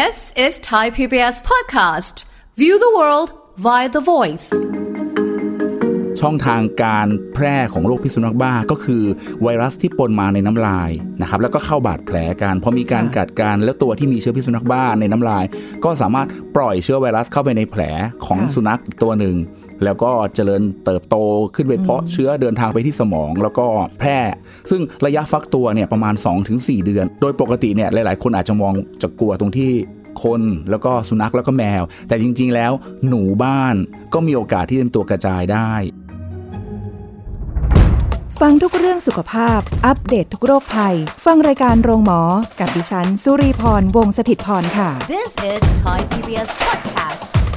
This is Thai PBS podcast. View the world via the voice. ช่องทางการแพร่ของโรคพิษสุนัขบ้าก็คือ ไวรัสที่ปนมาในน้ำลายนะครับแล้วก็เข้าบาดแผลกันพอมีการกัดกันแล้วตัวที่มีเชื้อพิษสุนัขบ้าในน้ำลาย ก็สามารถปล่อยเชื้อไวรัสเข้าไปในแผลของค่ะสุนัขอีกตัวหนึ่ง แล้วก็เจริญเติบโตขึ้นไปเพาะเชื้อเดินทางไปที่สมอง แล้วก็แพร่ ซึ่งระยะฟักตัวเนี่ยประมาณ 2-4 เดือน โดยปกติเนี่ยหลาย ๆ คนอาจจะมองจะกลัวตรงที่คนแล้วก็สุนัขแล้วก็แมว แต่จริง ๆ แล้วหนูบ้านก็มีโอกาสที่จะเป็นตัวกระจายได้ ฟังทุกเรื่องสุขภาพ อัปเดตททุกโรคภัย ฟังรายการโรงหมอ กับดิฉัน สุรีพร วงศิตพรค่ะ This is Thai PBS podcast.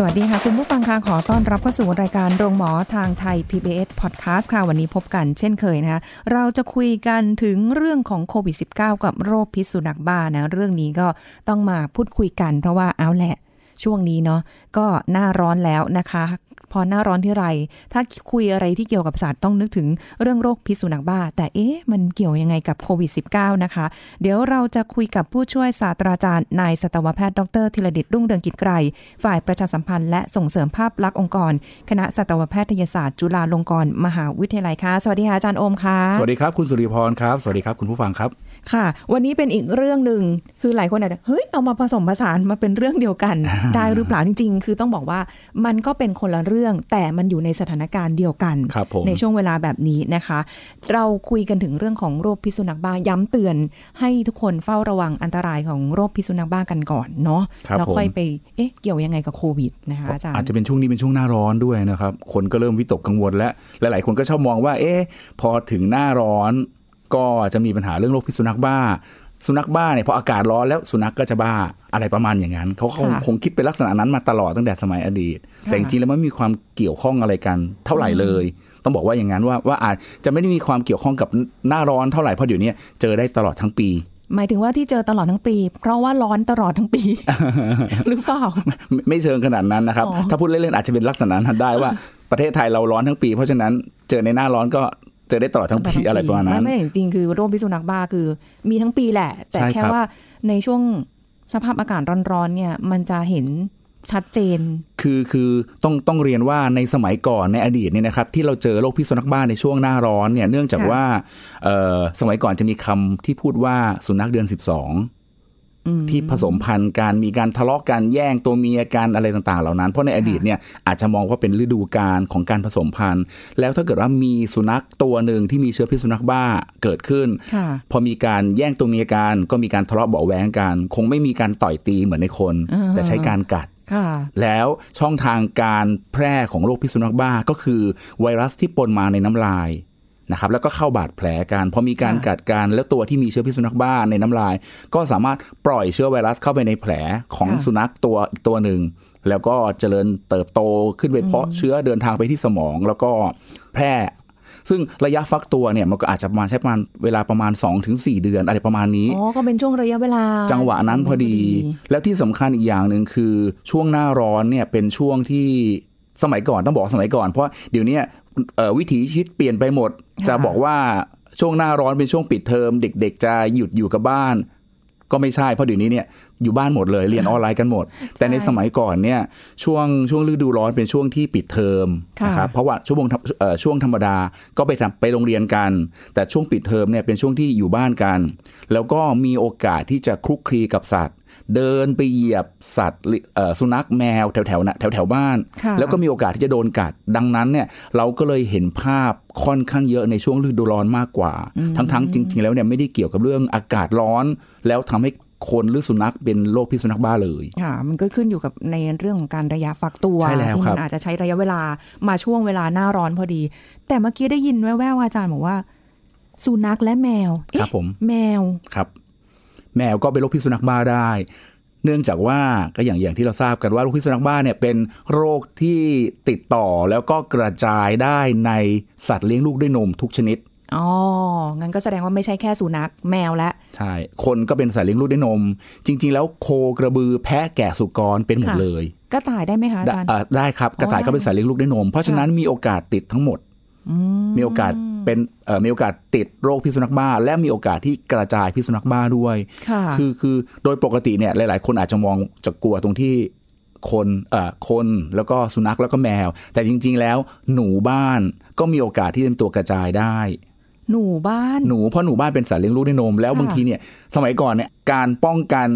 สวัสดีค่ะ คุณผู้ฟังค่ะขอต้อนรับเข้าสู่รายการโรงหมอทางไทย PBS Podcast ค่ะ วันนี้พบกันเช่นเคยนะคะเราจะคุยกันถึงเรื่องของโควิด -19 กับโรคพิษสุนัขบ้านะ เรื่องนี้ก็ต้องมาพูดคุยกันเพราะว่าเอาแหละ ช่วงนี้เนาะก็หน้าร้อนแล้วนะคะ พอหน้าร้อนที่ไร ถ้าคุยอะไรที่เกี่ยวกับสัตว์ต้องนึกถึงเรื่องโรคพิษสุนัขบ้า แต่เอ๊ะ มันเกี่ยวยังไงกับโควิด -19 นะคะ เดี๋ยวเราจะคุยกับผู้ช่วยศาสตราจารย์นายสัตวแพทย์ดรธีรดิตรุ่งเรืองกิจไกรฝ่ายประชาสัมพันธ์และส่งเสริมภาพลักษณ์องค์กร คณะสัตวแพทยศาสตร์ จุฬาลงกรณ์มหาวิทยาลัยค่ะสวัสดีค่ะอาจารย์โอมค่ะสวัสดีครับคุณสุริพรครับ สวัสดีครับคุณผู้ฟังครับ ค่ะ วันนี้เป็นอีกเรื่องหนึ่งคือหลายคนอาจจะเฮ้ยเอามาผสมผสานมาเป็นเรื่องเดียวกัน ได้หรือเปล่าจริง ๆ คือต้องบอกว่ามันก็เป็นคนละเรื่องแต่มันอยู่ในสถานการณ์เดียวกันครับผมในช่วงเวลาแบบนี้นะคะ เราคุยกันถึงเรื่องของโรคพิษสุนัขบ้าย้ำเตือน ให้ทุกคนเฝ้าระวังอันตรายของโรคพิษสุนัขบ้ากันก่อนเนาะครับแล้วผมค่อยไปเอ๊ะเกี่ยวยังไงกับโควิดนะคะอาจารย์อาจจะเป็นช่วงนี้เป็นช่วงหน้าร้อนด้วยนะครับคนก็เริ่มวิตกกังวลและหลายๆคนก็ชอบมองว่าเอ๊ะพอถึงหน้าร้อน ก็จะมีปัญหาเรื่องโรคพิษสุนัขบ้า สุนัขบ้าเนี่ยพออากาศร้อนแล้วสุนัขก็จะบ้าอะไรประมาณอย่างนั้นเขาคงค่ะคงคิดเป็นลักษณะนั้นมาตลอดตั้งแต่สมัยอดีต แต่จริงๆแล้วมันมีความเกี่ยวข้องอะไรกันเท่าไหร่เลย ต้องบอกว่าอย่างนั้นว่าว่าอาจจะไม่ได้มีความเกี่ยวข้องกับหน้าร้อนเท่าไหร่เพราะเดี๋ยวนี้เจอได้ตลอดทั้งปีหมายถึงว่าที่เจอตลอดทั้งปี เพราะว่าร้อนตลอดทั้งปี หรือเปล่า ไม่ไม่เชิงขนาดนั้นนะครับอ๋อถ้าพูดเล่นๆอาจจะเป็นลักษณะนั้นได้ว่าประเทศไทยเราร้อนทั้งปี เพราะฉะนั้นเจอในหน้าร้อนก็ เจอได้ตลอดทั้งปีอะไรประมาณนั้นไม่ไม่จริงๆคือโรคพิษสุนัขบ้าคือ มีทั้งปีแหละ แต่ใช่แค่ครับว่าในช่วงสภาพอากาศร้อนๆเนี่ย มันจะเห็นชัดเจน คือคือต้องต้องเรียนว่าในสมัยก่อนในอดีตเนี่ยนะครับที่เราเจอโรคพิษสุนัขบ้าในช่วงหน้าร้อนเนี่ยเนื่องจากค่ะว่าเอ่อสมัยก่อนจะมีคำที่พูดว่าสุนัขเดือน 12อืม ที่ผสมพันธุ์การมีการทะเลาะกันแย่งตัวเมียกันอะไรต่างๆ เหล่านั้น เพราะในอดีตเนี่ยอาจจะมองว่าเป็นฤดูกาลของการผสมพันธุ์ แล้วถ้าเกิดว่ามีสุนัขตัวหนึ่งที่มีเชื้อพิษสุนัขบ้าเกิดขึ้นค่ะพอมีการแย่งตัวเมียกันก็มีการทะเลาะเบาะแว้งกัน คงไม่มีการต่อยตีเหมือนในคนอ่าแต่ใช้การกัดค่ะแล้วช่องทางการแพร่ของโรคพิษสุนัขบ้าก็คือไวรัสที่ปนมาในน้ำลาย นะครับแล้วก็เข้าบาดแผลกันพอมีการค่ะกัดกันแล้วตัวที่มีเชื้อพิษสุนัขบ้าในน้ำลาย ก็สามารถปล่อยเชื้อไวรัสเข้าไปในแผลของสุนัขตัวอีกตัวหนึ่งแล้วก็เจริญเติบโตขึ้นไปเพาะเชื้อเดินทางไปที่สมองแล้วก็แพร่ ซึ่งระยะฟักตัวเนี่ยมันก็อาจจะประมาณใช้ประมาณเวลาประมาณ 2-4 เดือนอะไรประมาณนี้อ๋อก็เป็นช่วงระยะเวลา จังหวะนั้นพอดี แล้วที่สำคัญอีกอย่างหนึ่งคือช่วงหน้าร้อนเนี่ยเป็นช่วงที่สมัยก่อนต้องบอกสมัยก่อนเพราะเดี๋ยวเนี้ยเอ่อ วิถีชีวิตเปลี่ยนไปหมด จะบอกว่าช่วงหน้าร้อนเป็นช่วงปิดเทอม เด็ก ๆ จะหยุดอยู่กับบ้าน ก็ไม่ใช่เพราะเดี๋ยวนี้เนี่ยอยู่บ้านหมดเลยเรียนออนไลน์กันหมด แต่ในสมัยก่อนเนี่ยช่วงช่วงฤดูร้อนเป็นช่วงที่ปิดเทอมค่ะนะครับเพราะว่าช่วงเอ่อช่วงธรรมดาก็ไปทำไปโรงเรียนกัน แต่ช่วงปิดเทอมเนี่ยเป็นช่วงที่อยู่บ้านกัน แล้วก็มีโอกาสที่จะคลุกคลีกับสัตว์ เดินไปเหยียบสัตว์เอ่อสุนัขแมวแถวแถวๆนะแถวแถวๆบ้านค่ะแล้วก็มีโอกาสที่จะโดนกัด ดังนั้นเนี่ยเราก็เลยเห็นภาพค่อนข้างเยอะในช่วงฤดูร้อนมากกว่า ทั้งๆจริง ๆ แล้วเนี่ยไม่ได้เกี่ยวกับเรื่องอากาศร้อน แล้วทำให้คนหรือสุนัขเป็นโรคพิษสุนัขบ้าเลย ค่ะ มันก็ขึ้นอยู่กับในเรื่องของการระยะฟักตัวใช่แล้วที่ครัมับนอาจจะใช้ระยะเวลามาช่วงเวลาหน้าร้อนพอดี แต่เมื่อกี้ได้ยินแว่วๆอาจารย์บอกว่า สุนัขและแมวคเอ๊ะรับผม แมว ครับ แมวก็เป็นโรคพิษสุนัขบ้าได้ เนื่องจากว่าก็อย่างอย่างที่เราทราบกันว่าโรคพิษสุนัขบ้าเนี่ยเป็นโรคที่ติดต่อแล้วก็กระจายได้ในสัตว์เลี้ยงลูกด้วยนมทุกชนิดอ๋อ งั้นก็แสดงว่าไม่ใช่แค่สุนัขแมวและ ใช่ คนก็เป็นสัตว์เลี้ยงลูกด้วยนม จริง ๆ แล้วโคกระบือแพะแกะสุกรเป็นหมดค่ะเลย กระต่ายได้ไหมคะอาได้จารย์เอ่อได้ครับ กระต่ายอ๋อก็เป็นสัตว์เลี้ยงลูกด้วยนม เพราะฉะนั้นมีโอกาสติดทั้งหมด มีโอกาสเป็นเอ่อมีโอกาสติดโรคพิษสุนัขบ้า และมีโอกาสที่กระจายพิษสุนัขบ้าด้วยค่ะคือคือโดยปกติเนี่ยหลาย ๆ คนอาจจะมองจะกลัวตรงที่คนเอ่อคนแล้วก็สุนัขแล้วก็แมว แต่จริง ๆ แล้วหนูบ้านก็มีโอกาสที่จะเป็นตัวกระจายได้หนูบ้านหนูเพราะหนูบ้านเป็นสัตว์เลี้ยงลูกด้วยนม แล้วค่ะบางทีเนี่ยสมัยก่อนเนี่ยการป้องกัน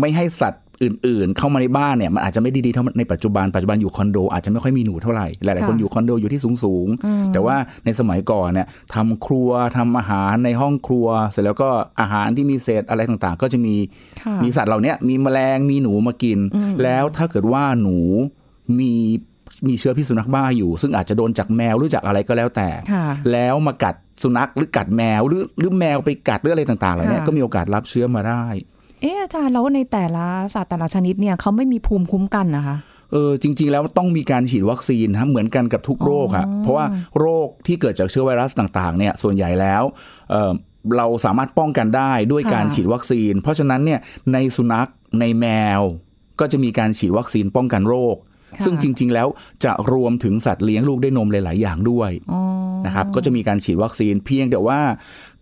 ไม่ให้สัตว์ อื่นๆ เข้ามาในบ้านเนี่ยมันอาจจะไม่ดีๆเท่าในปัจจุบันปัจจุบันอยู่คอนโดอาจจะไม่ค่อยมีหนูเท่าไหร่หลายๆคนอยู่คอนโดอยู่ที่สูงๆแต่ว่าในสมัยก่อนเนี่ยทำครัวทำอาหารในห้องครัว เสร็จแล้วก็อาหารที่มีเศษอะไรต่างๆ ก็จะมีค่ะมีสัตว์เหล่าเนี้ยมีแมลงมีหนูมากิน แล้วถ้าเกิดว่าหนูมีมีเชื้อพิษสุนัขบ้าอยู่ ซึ่งอาจจะโดนจากแมวหรือจากอะไรก็แล้วแต่ค่ะแล้วมากัดสุนัขหรือกัดแมวหรือหรือแมวไปกัดหรืออะไรต่างๆเหล่าเนี้ยค่ะก็มีโอกาสรับเชื้อมาได้ เอ๊ะอาจารย์แล้วในแต่ละสัตว์แต่ละชนิดเนี่ยเขาไม่มีภูมิคุ้มกันนะคะเออจริง ๆ แล้วต้องมีการฉีดวัคซีนนะเหมือนกันกับทุกโรคอะเพราะว่าโรคที่เกิดจากเชื้อไวรัสต่างๆเนี่ยส่วนใหญ่แล้วเออเราสามารถป้องกันได้ด้วยค่ะการฉีดวัคซีน เพราะฉะนั้นเนี่ยในสุนัขในแมว ก็จะมีการฉีดวัคซีนป้องกันโรคค่ะซึ่งจริง ๆ แล้วจะรวมถึงสัตว์เลี้ยงลูกด้วยนมหลาย ๆ อย่างด้วยอ๋อนะครับก็จะมีการฉีดวัคซีนเพียงแต่ว่า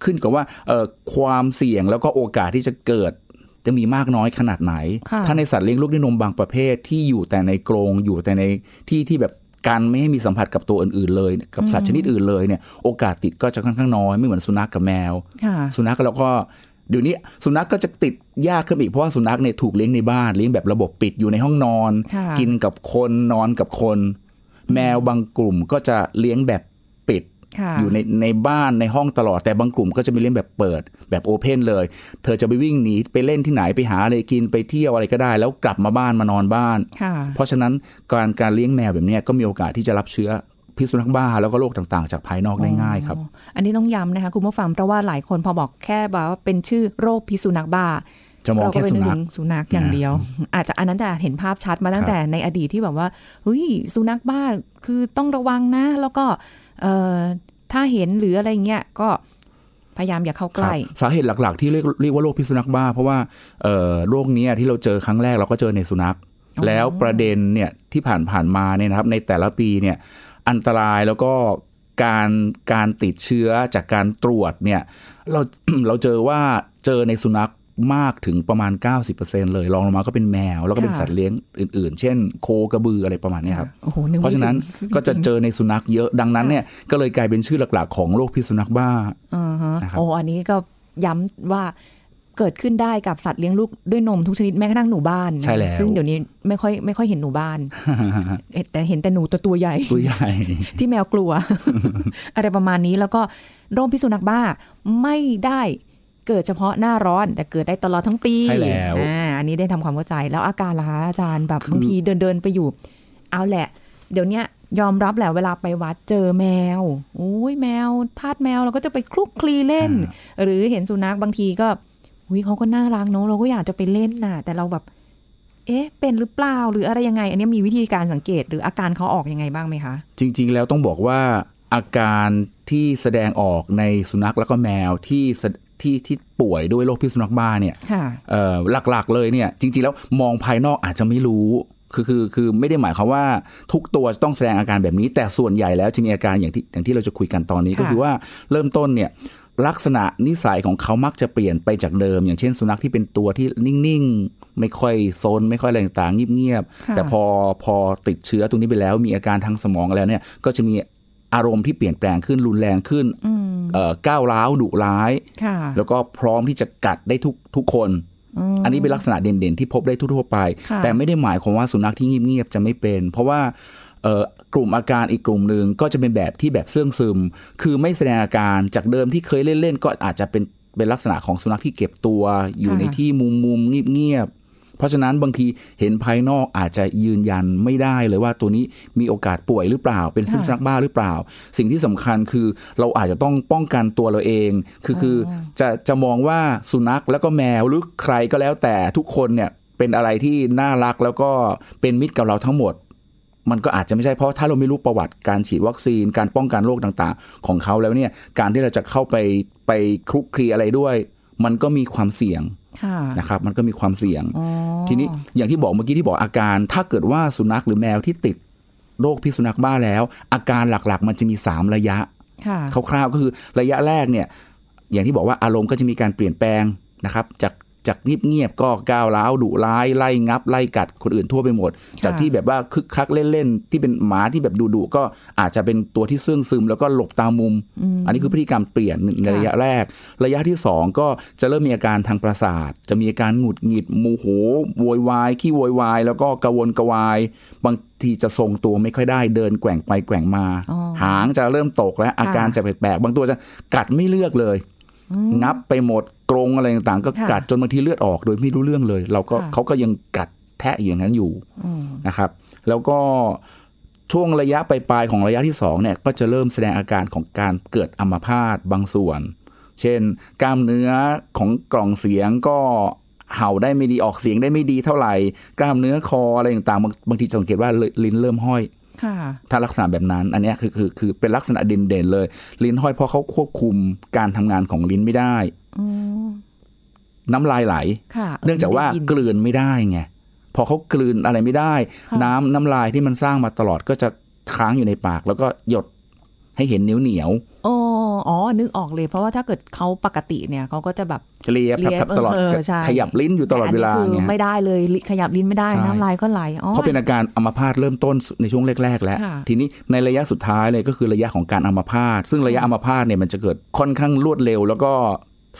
ขึ้นกับว่าเอ่อความเสี่ยงแล้วก็โอกาสที่จะเกิด จะมีมากน้อยขนาดไหนค่ะถ้าในสัตว์เลี้ยงลูกด้วยนมบางประเภทที่อยู่แต่ในกรงอยู่แต่ในที่ที่แบบการไม่ให้มีสัมผัสกับตัวอื่นๆเลย กับสัตว์ชนิดอื่นเลยเนี่ยโอกาสติดก็จะค่อนข้างน้อยไม่เหมือนสุนัขกับแมวค่ะสุนัขแล้วก็เดี๋ยวนี้สุนัขก็จะติดยากขึ้นอีกเพราะว่าสุนัขเนี่ยถูกเลี้ยงในบ้านเลี้ยงแบบระบบปิดอยู่ในห้องนอนค่ะกินกับคนนอนกับคน แมวบางกลุ่มก็จะเลี้ยงแบบปิดค่ะ อยู่ในในบ้านในห้องตลอด แต่บางกลุ่มก็จะมีเล่นแบบเปิดแบบโอเพนเลย เธอจะไปวิ่งหนีไปเล่นที่ไหนไปหาอะไรกินไปเที่ยวอะไรก็ได้ แล้วกลับมาบ้านมานอนบ้านค่ะเพราะฉะนั้นการการเลี้ยงแมวแบบเนี้ยก็มีโอกาสที่จะรับเชื้อพิษสุนัขบ้าแล้วก็โรคต่างๆ จากภายนอกได้ง่ายครับอ๋ออันนี้ต้องย้ำนะคะคุณผู้ฟังเพราะว่าหลายคนพอบอกแค่บอกว่าเป็นชื่อโรคพิษสุนัขบ้าจะมองเราก็แค่ไปสุนึกนัถึขงสุนัขอย่างเดียว อาจจะอันนั้นจะเห็นภาพชัดมาตั้งแต่ในอดีตที่แบบว่าเฮ้ยสุนัขบ้าคือต้องระวังนะ แล้วก็เอ่อ ถ้าเห็นหรืออะไรเงี้ยก็พยายามอย่าเข้าใกล้ครับสาเหตุหลัก ๆ ที่เรียกเรียกว่าโรคพิษสุนัขบ้า เพราะว่าเอ่อโรคเนี้ยที่เราเจอครั้งแรกเราก็เจอในสุนัขอ๋อแล้วประเด็นเนี่ยที่ผ่านผ่านมาเนี่ยนะครับในแต่ละปีเนี่ยอันตรายแล้วก็การการติดเชื้อจากการตรวจเนี่ยเราเราเจอว่าเจอในสุนัข มากถึงประมาณ 90%เลยรองลงมาก็เป็นแมว แล้วก็เป็นค่ะสัตว์เลี้ยงอื่นๆ เช่นโคกระบืออะไรประมาณเนี้ยครับโอ้โหนึกเพไม่ราะฉะนั้นถึงก็จะเจอในสุนัขเยอะดังนั้นเนี่ยก็เลยกลายเป็นชื่อหลักๆ ของโรคพิษสุนัขบ้าอ่าฮะนะครับโอ้อันนี้ก็ย้ำว่าเกิดขึ้นได้กับสัตว์เลี้ยงลูกด้วยนมทุกชนิดแม้กระทั่งหนูบ้านนะใช่แล้วซึ่งเดี๋ยวนี้ไม่ค่อยไม่ค่อยเห็นหนูบ้าน แต่เห็นแต่หนูตัวตัวใหญ่ตัวใหญ่ที่แมวกลัว อะไรประมาณนี้แล้วก็โรคพิษสุนัขบ้าไม่ได้ เกิดเฉพาะหน้าร้อน แต่เกิดได้ตลอดทั้งปีใช่แล้วอ่าอันนี้ได้ทำความเข้าใจแล้วอาการล่ะคะอาจารย์แบบคือบางทีเดินเดินๆไปอยู่ เอาแหละ เดี๋ยวเนี้ยยอมรับแหละเวลาไปวัดเจอแมวโอ้ยแมวทาสแมวเราก็จะไปคลุกคลีเล่น หรือเห็นสุนัขบางทีก็อุ้ยเขาก็น่ารักเนอะเราก็อยากจะไปเล่นน่ะ แต่เราแบบ เอ๊ะ เป็นหรือเปล่าหรืออะไรยังไง อันนี้มีวิธีการสังเกตหรืออาการเขาออกยังไงบ้างไหมคะ จริง ๆ แล้วต้องบอกว่าอาการที่แสดงออกในสุนัขแล้วก็แมวที่แส ที่ที่ป่วยด้วยโรคพิษสุนัขบ้าเนี่ยค่ะเอ่อหลักๆเลยเนี่ย จริง ๆ แล้วมองภายนอกอาจจะไม่รู้คือคือคือไม่ได้หมายความว่าทุกตัวจะต้องแสดงอาการแบบนี้ แต่ส่วนใหญ่แล้วจะมีอาการอย่างที่อย่างที่เราจะคุยกันตอนนี้ค่ะก็คือว่าเริ่มต้นเนี่ยลักษณะนิสัยของเขามักจะเปลี่ยนไปจากเดิม อย่างเช่น สุนัขที่เป็นตัวที่นิ่งๆ ไม่ค่อยซน ไม่ค่อยอะไรต่างๆเงียบค่ะๆแต่พอพอติดเชื้อตรงนี้ไปแล้ว มีอาการทางสมองแล้วเนี่ยก็จะมี อารมณ์ที่เปลี่ยนแปลงขึ้นรุนแรงขึ้นอืมเอ่อก้าวร้าวดุร้ายค่ะแล้วก็พร้อมที่จะกัดได้ทุกทุกคน อันนี้เป็นลักษณะเด่นๆ ที่พบได้ทั่วๆไปค่ะแต่ไม่ได้หมายความว่าสุนัขที่เงียบๆจะไม่เป็น เพราะว่าเอ่อกลุ่มอาการอีกกลุ่มหนึ่งก็จะเป็นแบบที่แบบเสื่องซึม คือไม่แสดงอาการจากเดิมที่เคยเล่นๆก็อาจจะเป็นเป็นลักษณะของสุนัขที่เก็บตัว อยู่ในที่มุมๆเงียบๆ เพราะฉะนั้นบางทีเห็นภายนอกอาจจะยืนยันไม่ได้เลยว่าตัวนี้มีโอกาสป่วยหรือเปล่า เป็นพิษสุนัขบ้าหรือเปล่า สิ่งที่สำคัญคือเราอาจจะต้องป้องกันตัวเราเอง คือคือจะจะมองว่าสุนัขแล้วก็แมวหรือใครก็แล้วแต่ทุกคนเนี่ยเป็นอะไรที่น่ารักแล้วก็เป็นมิตรกับเราทั้งหมด มันก็อาจจะไม่ใช่เพราะถ้าเราไม่รู้ประวัติการฉีดวัคซีนการป้องกันโรคต่างๆ ของเขาแล้วเนี่ยการที่เราจะเข้าไปไปคลุกคลีอะไรด้วย มันก็มีความเสี่ยง นะครับมันก็มีความเสี่ยงอ๋อทีนี้อย่างที่บอกเมื่อกี้ที่บอกอาการ ถ้าเกิดว่าสุนัขหรือแมวที่ติดโรคพิษสุนัขบ้าแล้ว อาการหลักๆ มันจะมี 3 ระยะค่ะคร่าวๆก็คือระยะแรกเนี่ยอย่างที่บอกว่าอารมณ์ก็จะมีการเปลี่ยนแปลงนะครับจาก จากเงียบๆก็ก้าวร้าวดุร้ายไล่งับไล่กัดคนอื่นทั่วไปหมด จากที่แบบว่าคึกคักเล่นๆที่เป็นหมาที่แบบดุๆก็อาจจะเป็นตัวที่เสื่องซึม แล้วก็หลบตามมุม อันนี้คือพฤติกรรมเปลี่ยนในระยะแรก ระยะที่สองก็จะเริ่มมีอาการทางประสาท จะมีอาการหงุดหงิดโมโหโวยวายขี้โวยวายแล้วก็กระวนกระวายบางทีจะทรงตัวไม่ค่อยได้เดินแกว่งไปแกว่งมาอ๋อหางจะเริ่มตกแล้วอาการจะแปลกๆบางตัวจะกัดไม่เลือกเลย งับไปหมด กรงอะไรต่างๆ ก็ค่ะกัดจนบางทีเลือดออกโดยไม่รู้เรื่องเลย เราก็ค่ะเขาก็ยังกัดแทะอยู่อย่างนั้นอยู่อืมนะครับ แล้วก็ช่วงระยะปลายๆของระยะที่สองเนี่ยก็จะเริ่มแสดงอาการของการเกิดอัมพาตบางส่วน เช่น กล้ามเนื้อของกล่องเสียงก็เห่าได้ไม่ดีออกเสียงได้ไม่ดีเท่าไหร่ กล้ามเนื้อคออะไรต่างๆบางบางทีจะสังเกตว่าลิ้นเริ่มห้อยค่ะถ้าลักษณะแบบนั้น อันเนี้ยคือคือคือเป็นลักษณะเด่นๆเลย ลิ้นห้อยเพราะเขาควบคุมการทำงานของลิ้นไม่ได้อืม น้ำลายไหลค่ะเนื่องจากว่าไม่ได้ยินกลืนไม่ได้ไง พอเขากลืนอะไรไม่ได้ค่ะน้ำน้ำลายที่มันสร้างมาตลอดก็จะค้างอยู่ในปาก แล้วก็หยดให้เห็นนิ้วเหนียวโอ้อ๋อ นึกออกเลย เพราะว่าถ้าเเกิดเขาปกติเนี่ยเขาก็จะแบบเลียบเลียบครับตลอดเออใช่ขยับลิ้นอยู่ตลอดเวลาแต่นนี้คือเนี่ยไม่ได้เลยลิขยับลิ้นไม่ได้ใช่น้ำลายก็ไหลอ๋อเพราะเป็นอาการอัมพาตเริ่มต้นในช่วงแรก ๆ แล้วค่ะทีนี้ในระยะสุดท้ายเลยก็คือระยะของการอัมพาตซึ่งระยะอัมพาตเนี่ยมันจะเกิดค่อนข้างรวดเร็ว แล้วก็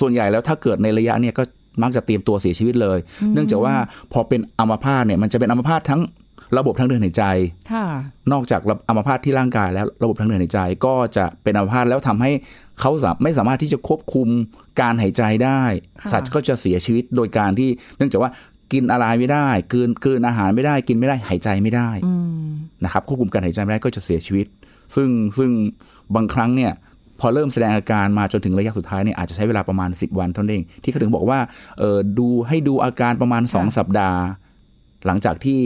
ส่วนใหญ่แล้วถ้าเกิดในระยะเนี่ยก็มักจะเตรียมตัวเสียชีวิตเลย เนื่องจากว่าพอเป็นอัมพาตเนี่ยมันจะเป็นอัมพาตทั้งระบบทางเดินหายใจค่ะนอกจากอัมพาตที่ร่างกายแล้วระบบทางเดินหายใจก็จะเป็นอัมพาตแล้วทำให้เขาสาไม่สามารถที่จะควบคุมการหายใจได้ค่ะสัตว์ก็จะเสียชีวิตโดยการที่ เนื่องจากว่ากินอะไรไม่ได้กลืนกลืนอาหารไม่ได้กินไม่ได้หายใจไม่ได้อืมนะครับควบคุมการหายใจไม่ได้ก็จะเสียชีวิต ซึ่งซึ่งบางครั้งเนี่ยพ อเริ่มแสดงอาการมาจนถึงระยะสุดท้ายเนี่ยอาจจะใช้เวลาประมาณ 10 วันเท่านั้นเอง ที่เขาถึงบอกว่าเออดูให้ดูอาการประมาณค่ะ2สัปดาห์ หลังจากที่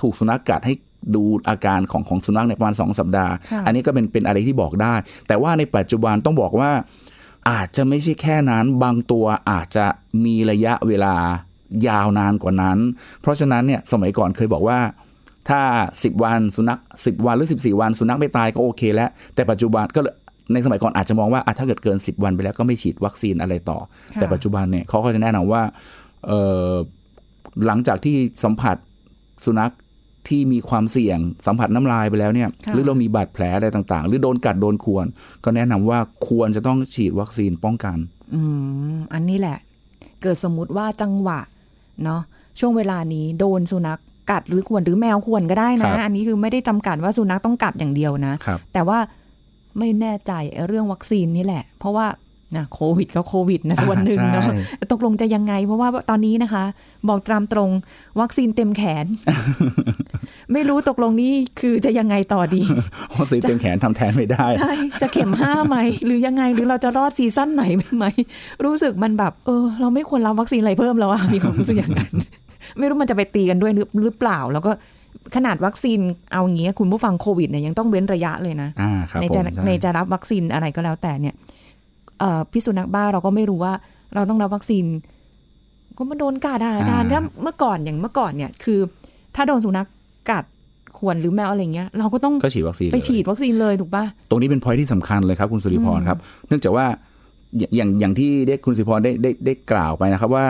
ถูกสุนัขกัดให้ดูอาการของของสุนัขในยประมาณ 2 สัปดาห์ค่ะอันนี้ก็เป็นเป็นอะไรที่บอกได้ แต่ว่าในปัจจุบันต้องบอกว่า อาจจะไม่ใช่แค่นั้น บางตัวอาจจะมีระยะเวลายาวนานกว่านั้น เพราะฉะนั้นเนี่ยสมัยก่อนเคยบอกว่า ถ้า 10 วันสุนัข10 วันหรือ 14 วัน สุนัขไม่ตายก็โอเคแล้ว แต่ปัจจุบันก็เลย ในสมัยก่อนอาจจะมองว่าอะถ้าเกิดเกิน 10 วันไปแล้วก็ไม่ฉีดวัคซีนอะไรต่อค่ะแต่ปัจจุบันเนี่ยเขาก็จะแนะนำว่าเอ่อหลังจากที่สัมผัสสุนัขที่มีความเสี่ยงสัมผัสน้ำลายไปแล้วเนี่ยค่ะหรือเรามีบาดแผลอะไรต่างๆ หรือโดนกัดโดนควร ก็แนะนำว่าควรจะต้องฉีดวัคซีนป้องกัน อืมอันนี้แหละ เกิดสมมุติว่าจังหวะเนาะช่วงเวลานี้โดนสุนัขกัดหรือข่วนหรือแมวข่วนก็ได้ครันะบอันนี้คือไม่ได้จำกัดว่าสุนัขต้องกัดอย่างเดียวนะครับแต่ว่า ไม่แน่ใจไอ้เรื่องวัคซีนนี่แหละ เพราะว่านะโควิดก็โควิดนะส่วนหนึ่งเนาะใช่ตกลงจะยังไง เพราะว่าตอนนี้นะคะ บอกตามตรงวัคซีนเต็มแขน ไม่รู้ตกลงนี้คือจะยังไงต่อดีวัคซีนเต็มแขนทำแทนไม่ได้ใช่จะเข็มห้าไหมหรือยังไงหรือเราจะรอด season ไหนไหมรู้สึกมันแบบเออ เราไม่ควรรับวัคซีนอะไรเพิ่มแล้วอะมีความรู้สึกอย่างนั้นไม่รู้มันจะไปตีกันด้วยหรือหรือเปล่า แล้วก็ ขนาดวัคซีนเอาอย่างงี้คุณผู้ฟังโควิดเนี่ยยังต้องเว้นระยะเลยนะอ่าครับในผมจะใช่ในจะรับวัคซีนอะไรก็แล้วแต่เนี่ยเอ่อพิษสุนัขบ้าเราก็ไม่รู้ว่า เราต้องรับวัคซีน ก็มาโดนกัดอะอาจารย์ถ้าเมื่อก่อนอย่างเมื่อก่อนเนี่ยคือ ถ้าโดนสุนัขกัดข่วนหรือแมวอะไรเงี้ยเราก็ต้องก็ฉีดวัคซีนไปเลยฉีดวัคซีนเลยถูกปะตรงนี้เป็นพอยที่สำคัญเลยครับคุณสุริพรครับ เนื่องจากว่าอย่างอย่างอย่างที่ได้คุณสุริพรได้ได้ได้กล่าวไปนะครับว่า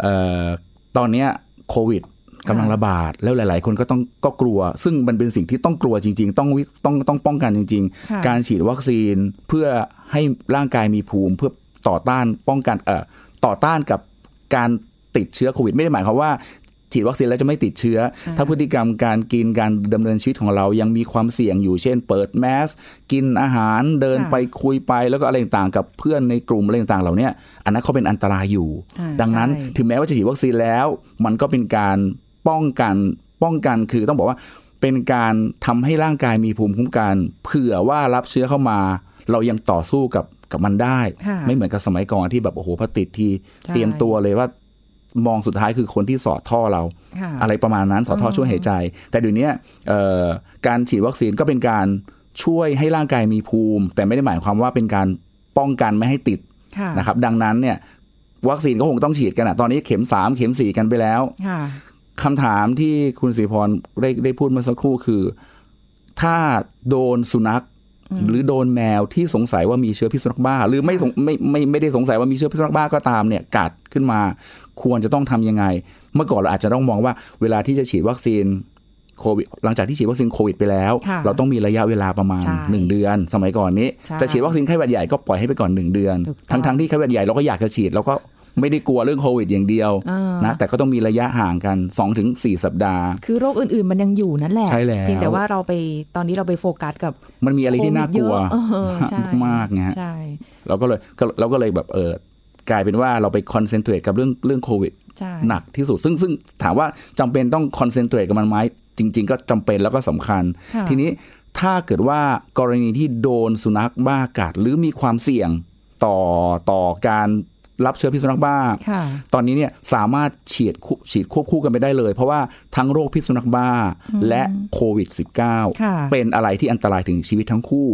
เอ่อตอนเนี้ยโควิด กำลังระบาดแล้วหลาย ๆ คนก็ต้องก็กลัว ซึ่งมันเป็นสิ่งที่ต้องกลัวจริง ๆ ต้องวิต้องต้องป้องกันจริงค่ะๆการฉีดวัคซีนเพื่อให้ร่างกายมีภูมิ เพื่อต่อต้านป้องกันเอ่อต่อต้านกับการติดเชื้อโควิด ไม่ได้หมายความว่าฉีดวัคซีนแล้วจะไม่ติดเชื้อ ถ้าพฤติกรรมการกินการดำเนินชีวิตของเรายังมีความเสี่ยงอยู่ เช่น เปิดแมส กินอาหารเดินค่ะไปคุยไปแล้วก็อะไรต่างๆกับเพื่อนในกลุ่มอะไรต่างๆเหล่าเนี้ยอันนั้นเขาเป็นอันตรายอยู่อ่าดังนั้นใช่ถึงแม้ว่าจะฉีดวัคซีนแล้ว มันก็เป็นการ ป้องกันป้องกันคือต้องบอกว่าเป็นการทำให้ร่างกายมีภูมิคุ้มกันเผื่อว่ารับเชื้อเข้ามา เรายังต่อสู้กับกับมันได้ค่ะไม่เหมือนกับสมัยก่อนที่แบบโอ้โหพอติดทีใช่เตรียมตัวเลยว่ามองสุดท้ายคือคนที่สอดท่อเราค่ะอะไรประมาณนั้นสอดท่อช่วยหายใจ แต่เดี๋ยวนี้เอ่อการฉีดวัคซีนก็เป็นการช่วยให้ร่างกายมีภูมิ แต่ไม่ได้หมายความว่าเป็นการป้องกันไม่ให้ติดค่ะนะครับ ดังนั้นเนี่ยวัคซีนก็คงต้องฉีดกันอะตอนนี้เข็มสามเข็มสี่กันไปแล้ว ค่ะคำถามที่คุณศรีพรได้ได้พูดเมื่อสักครู่คือ ถ้าโดนสุนัข หรือโดนแมวที่สงสัยว่ามีเชื้อพิษสุนัขบ้า หรือไม่สงไม่ไม่ไม่ได้สงสัยว่ามีเชื้อพิษสุนัขบ้าก็ตามเนี่ยกัดขึ้นมา ควรจะต้องทำยังไง เมื่อก่อนเราอาจจะต้องมองว่าเวลาที่จะฉีดวัคซีนโควิดหลังจากที่ฉีดวัคซีนโควิดไปแล้วค่ะเราต้องมีระยะเวลาประมาณใช่1เดือน สมัยก่อนนี้ใช่จะฉีดวัคซีนไข้หวัดใหญ่ก็ปล่อยให้ไปก่อน 1 เดือนถูกต้องทั้งทั้งที่ไข้หวัดใหญ่เราก็อยากจะฉีดเราก็ ไม่ได้กลัวเรื่องโควิดอย่างเดียวอ่านนะแต่ก็ต้องมีระยะห่างกัน 2-4ถึงสัปดาห์ คือโรคอื่นๆมันยังอยู่นั่นแหละใช่แล้วเพียงแต่ว่าเราไปตอนนี้เราไปโฟกัสกับ มันมีอะไรที่น่ากลัวโควิดเยอะเออใช่มากนะฮะใช่เราก็เลยก็เราก็เลยแบบเออกลายเป็นว่าเราไป concentrate กับเรื่องเรื่องโควิดใช่หนักที่สุด ซึ่งซึ่งถามว่าจำเป็นต้อง concentrate กับมันไหมจริง ๆ ก็จำเป็นแล้วก็สำคัญค่ะทีนี้ถ้าเกิดว่ากรณีที่โดนสุนัขบ้ากัดหรือมีความเสี่ยงต่อต่อการ รับเชื้อพิษสุนัขบ้าค่ะตอนนี้เนี่ยสามารถฉีดคุฉีดควบคู่กันไปได้เลย เพราะว่าทั้งโรคพิษสุนัขบ้าและโควิด -19 ค่ะเป็นอะไรที่อันตรายถึงชีวิตทั้งคู่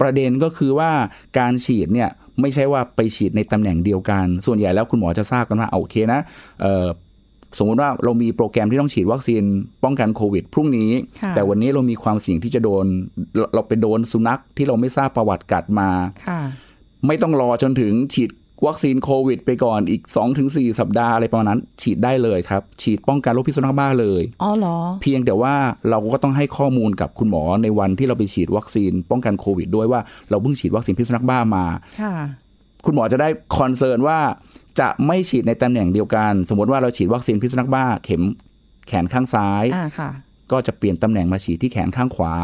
ประเด็นก็คือว่าการฉีดเนี่ยไม่ใช่ว่าไปฉีดในตำแหน่งเดียวกัน ส่วนใหญ่แล้วคุณหมอจะทราบกันว่าเอาโอเคนะเอ่อสมมุติว่าเรามีโปรแกรมที่ต้องฉีดวัคซีนป้องกันโควิด พรุ่งนี้ค่ะแต่วันนี้เรามีความเสี่ยงที่จะโดนเราเราไปโดนสุนัขที่เราไม่ทราบประวัติกัดมาค่ะไม่ต้องรอจนถึงฉีด วัคซีนโควิดไปก่อนอีก 2-4 สัปดาห์อะไรประมาณนั้น ฉีดได้เลยครับ ฉีดป้องกันโรคพิษสุนัขบ้าเลยอ๋อเหรอ เพียงแต่ว่าเราก็ต้องให้ข้อมูลกับคุณหมอในวันที่เราไปฉีดวัคซีนป้องกันโควิด ด้วยว่าเราเพิ่งฉีดวัคซีนพิษสุนัขบ้ามา ค่ะ คุณหมอจะได้ concern ว่าจะไม่ฉีดในตำแหน่งเดียวกัน สมมติว่าเราฉีดวัคซีนพิษสุนัขบ้า เข็มแขนข้างซ้าย อ่าค่ะ ก็จะเปลี่ยนตำแหน่งมาฉีดที่แขนข้างขวา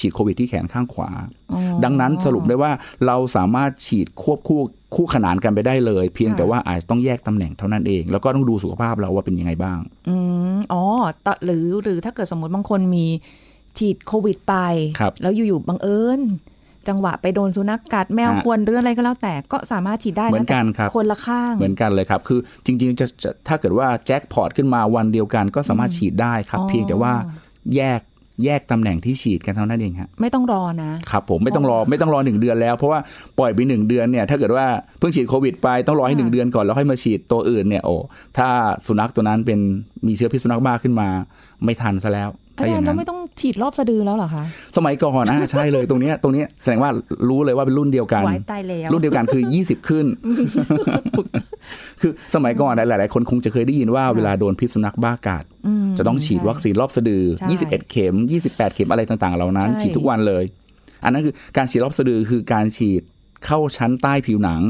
ฉีดโควิดที่แขนข้างขวาอ๋อดังนั้นสรุปได้ว่าเราสามารถฉีดควบคู่คู่ขนานกันไปได้เลย เพียงค่ะแต่ว่าอาจจะต้องแยกตำแหน่งเท่านั้นเอง แล้วก็ต้องดูสุขภาพเราว่าเป็นยังไงบ้างอืมอ๋อตหรือหรือถ้าเกิดสมมติบางคนมีฉีดโควิดไปครับแล้วอยู่ๆบังเอิญจังหวะไปโดนสุนัขกัดแมวฮะควรหรืออะไรก็แล้วแต่ก็สามารถฉีดได้เหมือนกันแต่ครับคนละข้างเหมือนกันเลยครับ คือจริงๆจะจะถ้าเกิดว่าแจ็คพอตขึ้นมาวันเดียวกันก็สามารถฉีดได้ครับอ๋อเพียงแต่ว่าแยก แยกตำแหน่งที่ฉีดกันเท่านั้นเองฮะไม่ต้องรอนะครับผมไม่ต้องรอไม่ต้องรอหนึ่งเดือนแล้ว เพราะว่าปล่อยไปหนึ่งเดือนเนี่ยถ้าเกิดว่าเพิ่งฉีดโควิดไปต้องรอให้หนึ่งเดือนก่อนแล้วค่อยมาฉีดตัวอื่นเนี่ยโอ้ถ้าสุนัขตัวนั้นเป็นมีเชื้อพิษสุนัขบ้าขึ้นมา ไม่ทันซะแล้ว อาถ้าอจารย่างย์เรานั้นไม่ต้องฉีดรอบสะดือแล้วเหรอคะ สมัยก่อนอ่าใช่เลยตรงเนี้ยตรงเนี้ยแสดงว่ารู้เลยว่าเป็นรุ่นเดียวกันไว้ตายแล้วรุ่นเดียวกันคือ 20 ขึ้น คือสมัยก่อนหลาย ๆ คนคงจะเคยได้ยินว่าเวลาโดนพิษสุนัขบ้ากัดอืมจะต้องฉีดวัคซีนรอบสะดือใช่21 เข็ม 28 เข็มอะไรต่าง ๆ เหล่านั้นใช่ฉีดทุกวันเลย อันนั้นคือการฉีดรอบสะดือคือการฉีด เข้าชั้นใต้ผิวหนัง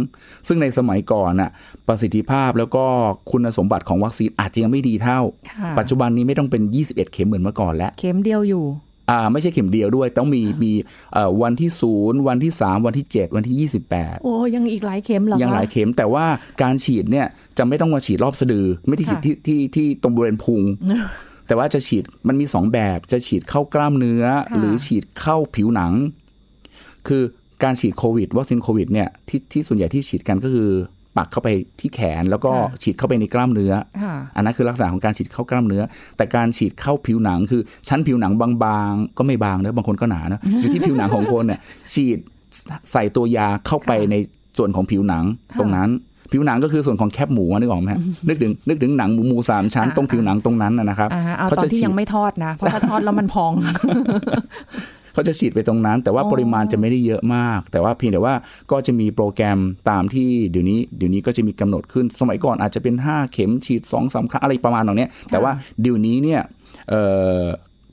ซึ่งในสมัยก่อนน่ะประสิทธิภาพแล้วก็คุณสมบัติของวัคซีนอาจจะยังไม่ดีเท่าค่ะปัจจุบันนี้ไม่ต้องเป็น 21 เข็มเหมือนเมื่อก่อนแล้ว เข็มเดียวอยู่อ่าไม่ใช่เข็มเดียวด้วย ต้องมีมีเอ่อวันที่ศูนย์วันที่สามวันที่เจ็ดวันที่ยี่สิบแปดโอ้ยังอีกหลายเข็มเหรอคะยังหลายเข็มแต่ว่าการฉีดเนี่ยจะไม่ต้องมาฉีดรอบสะดือ ไม่ได้ฉีดค่ะที่ที่ที่ตรงบริเวณพุงแต่ว่าจะฉีดมันมีสองแบบจะฉีดเข้ากล้ามเนื้อค่ะหรือฉีดเข้าผิวหนัง คือ การฉีดโควิดวัคซีนโควิดเนี่ยที่ที่ส่วนใหญ่ที่ฉีดกันก็คือปักเข้าไปที่แขนแล้วก็ฉีดเข้าไปในกล้ามเนื้อค่ะอันนั้นคือลักษณะของการฉีดเข้ากล้ามเนื้อ แต่การฉีดเข้าผิวหนังคือชั้นผิวหนังบางๆ ก็ไม่บางนะบางคนก็หนานะอยู่ที่ผิวหนังของคนเนี่ยฉีดใส่ตัวยาเข้าไปค่ะในส่วนของผิวหนังตรงนั้น ผิวหนังก็คือส่วนของแคบหมูอะนึกออกไหมฮะนึกถึงนึกถึงหนังหมูหมูสามชั้นอ่าตรงผิวหนังตรงนั้นนะนะครับอ่าฮะเอาเขาตอนจะที่ฉียัดงไม่ทอดนะเพราะถ้าทอดแล้วมันพอง เขาจะฉีดไปตรงนั้น แต่ว่าอ๋อปริมาณจะไม่ได้เยอะมาก แต่ว่าเพียงแต่ว่าก็จะมีโปรแกรมตามที่เดี๋ยวนี้เดี๋ยวนี้ก็จะมีกำหนดขึ้นสมัยก่อนอาจจะเป็น 5 เข็มฉีด2องสามครั้งอะไรประมาณตรงเนี้ยแต่ว่าเดี๋ยวนี้เนี่ยเอ่อ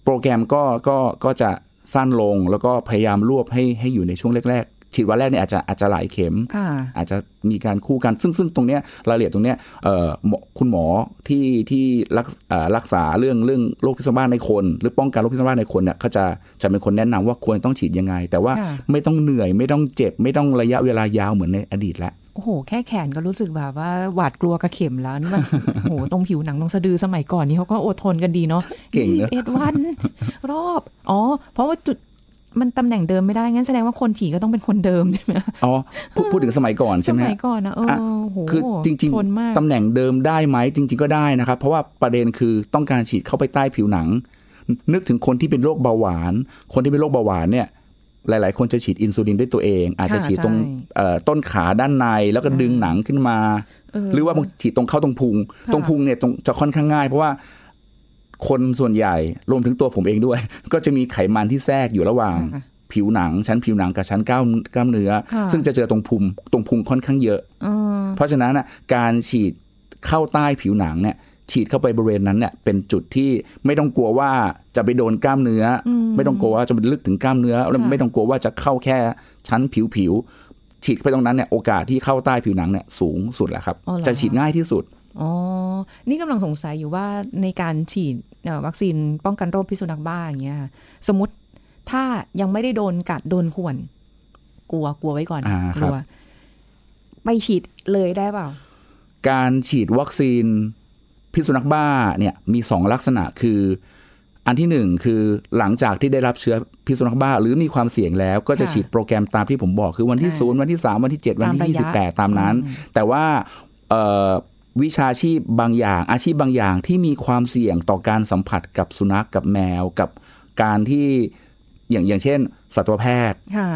โปรแกรมก็ก็ก็จะสั้นลงแล้วก็พยายามรวบให้ให้อยู่ในช่วงแรกๆ ฉีดวันแรกเนี่ยอาจจะอาจจะหลายเข็มค่ะอาจจะมีการคู่กัน ซึ่งซึ่งตรงเนี้ยรายละเอียดตรงเนี้ยเอ่อหมอคุณหมอที่ที่รักเอ่อรักษาเรื่องเรื่องโรคพิษสุนัขบ้าในคน หรือป้องกันโรคพิษสุนัขบ้าในคนเนี่ยเขาจะจะเป็นคนแนะนำว่าควรต้องฉีดยังไง แต่ว่าค่ะไม่ต้องเหนื่อยไม่ต้องเจ็บ ไม่ต้องระยะเวลายาวเหมือนในอดีตแล้วโอ้โห แค่แขนก็รู้สึกแบบว่าหวาดกลัวกับเข็มแล้วนี่มันโอ้โห ตรงผิวหนังตรงสะดือสมัยก่อนนี่เขาก็อดทนกันดีเนาะเก่งเนอะเอ็ดวัน รอบ อ๋อ เพราะว่าจุด มันตำแหน่งเดิมไม่ได้ งั้นแสดงว่าคนฉีดก็ต้องเป็นคนเดิมใช่ไหมอ๋อพูดพูดถึงสมัยก่อนสใช่ไหมมัฮะยก่อนนะเอออะโอ้โหคือจริงทนมากๆตำแหน่งเดิมได้ไหมจริง ๆก็ได้นะครับ เพราะว่าประเด็นคือต้องการฉีดเข้าไปใต้ผิวหนัง นึกถึงคนที่เป็นโรคเบาหวาน คนที่เป็นโรคเบาหวานเนี่ยหลาย ๆ คนจะฉีดอินซูลินด้วยตัวเอง อาจจะค่ะฉีดตรงใช่เอ่อต้นขาด้านในแล้วก็ดึงหนังขึ้นมาเออหรือว่าบางฉีดตรงเข้าตรงพุงค่ะตรงพุงเนี่ยตรงจะค่อนข้างง่าย เพราะว่า คนส่วนใหญ่รวมถึงตัวผมเองด้วย ก็จะมีไขมันที่แทรกอยู่ระหว่างค่ะผิวหนัง ชั้นผิวหนังกับชั้นกล้ามกล้ามเนื้อค่ะซึ่งจะเจอตรงพุงตรงพุงค่อนข้างเยอะอืมเพราะฉะนั้นน่ะการฉีดเข้าใต้ผิวหนังเนี่ยฉีดเข้าไปบริเวณนั้นเนี่ยเป็นจุดที่ไม่ต้องกลัวว่าจะไปโดนกล้ามเนื้ออไม่ต้องกลัวว่าจะไปลึกถึงกล้ามเนื้อแล้วค่ะไม่ต้องกลัวว่าจะเข้าแค่ชั้นผิวผิวๆฉีดเข้าไปตรงนั้นเนี่ยโอกาสที่เข้าใต้ผิวหนังเนี่ยสูงสุดแหละครับอ๋อเหรอจะฉีดง่ายที่สุดอ๋อ นี่กำลังสงสัยอยู่ว่าในการฉีดเอ่อ วัคซีนป้องกันโรคพิษสุนัขบ้าอย่างเงี้ยค่ะสมมติถ้ายังไม่ได้โดนกัดโดนข่วนกลัวกลัวไว้ก่อนอ่ากครับลัวไปฉีดเลยได้เปล่า การฉีดวัคซีนพิษสุนัขบ้าเนี่ยมีสองลักษณะคือ อันที่หนึ่งคือหลังจากที่ได้รับเชื้อพิษสุนัขบ้า หรือมีความเสี่ยงแล้วก็จะค่ะฉีดโปรแกรมตามที่ผมบอกคือวันที่อ่าศูนย์วันที่สามวันที่เจ็ดวันตามที่ระยี่ยะสิบแปดตามนั้น แต่ว่าเอ่อ วิชาชีพบางอย่าง อาชีพบางอย่างที่มีความเสี่ยงต่อการสัมผัสกับสุนัขกับแมวกับการที่อย่างอย่างเช่น สัตวแพทย์ค่ะ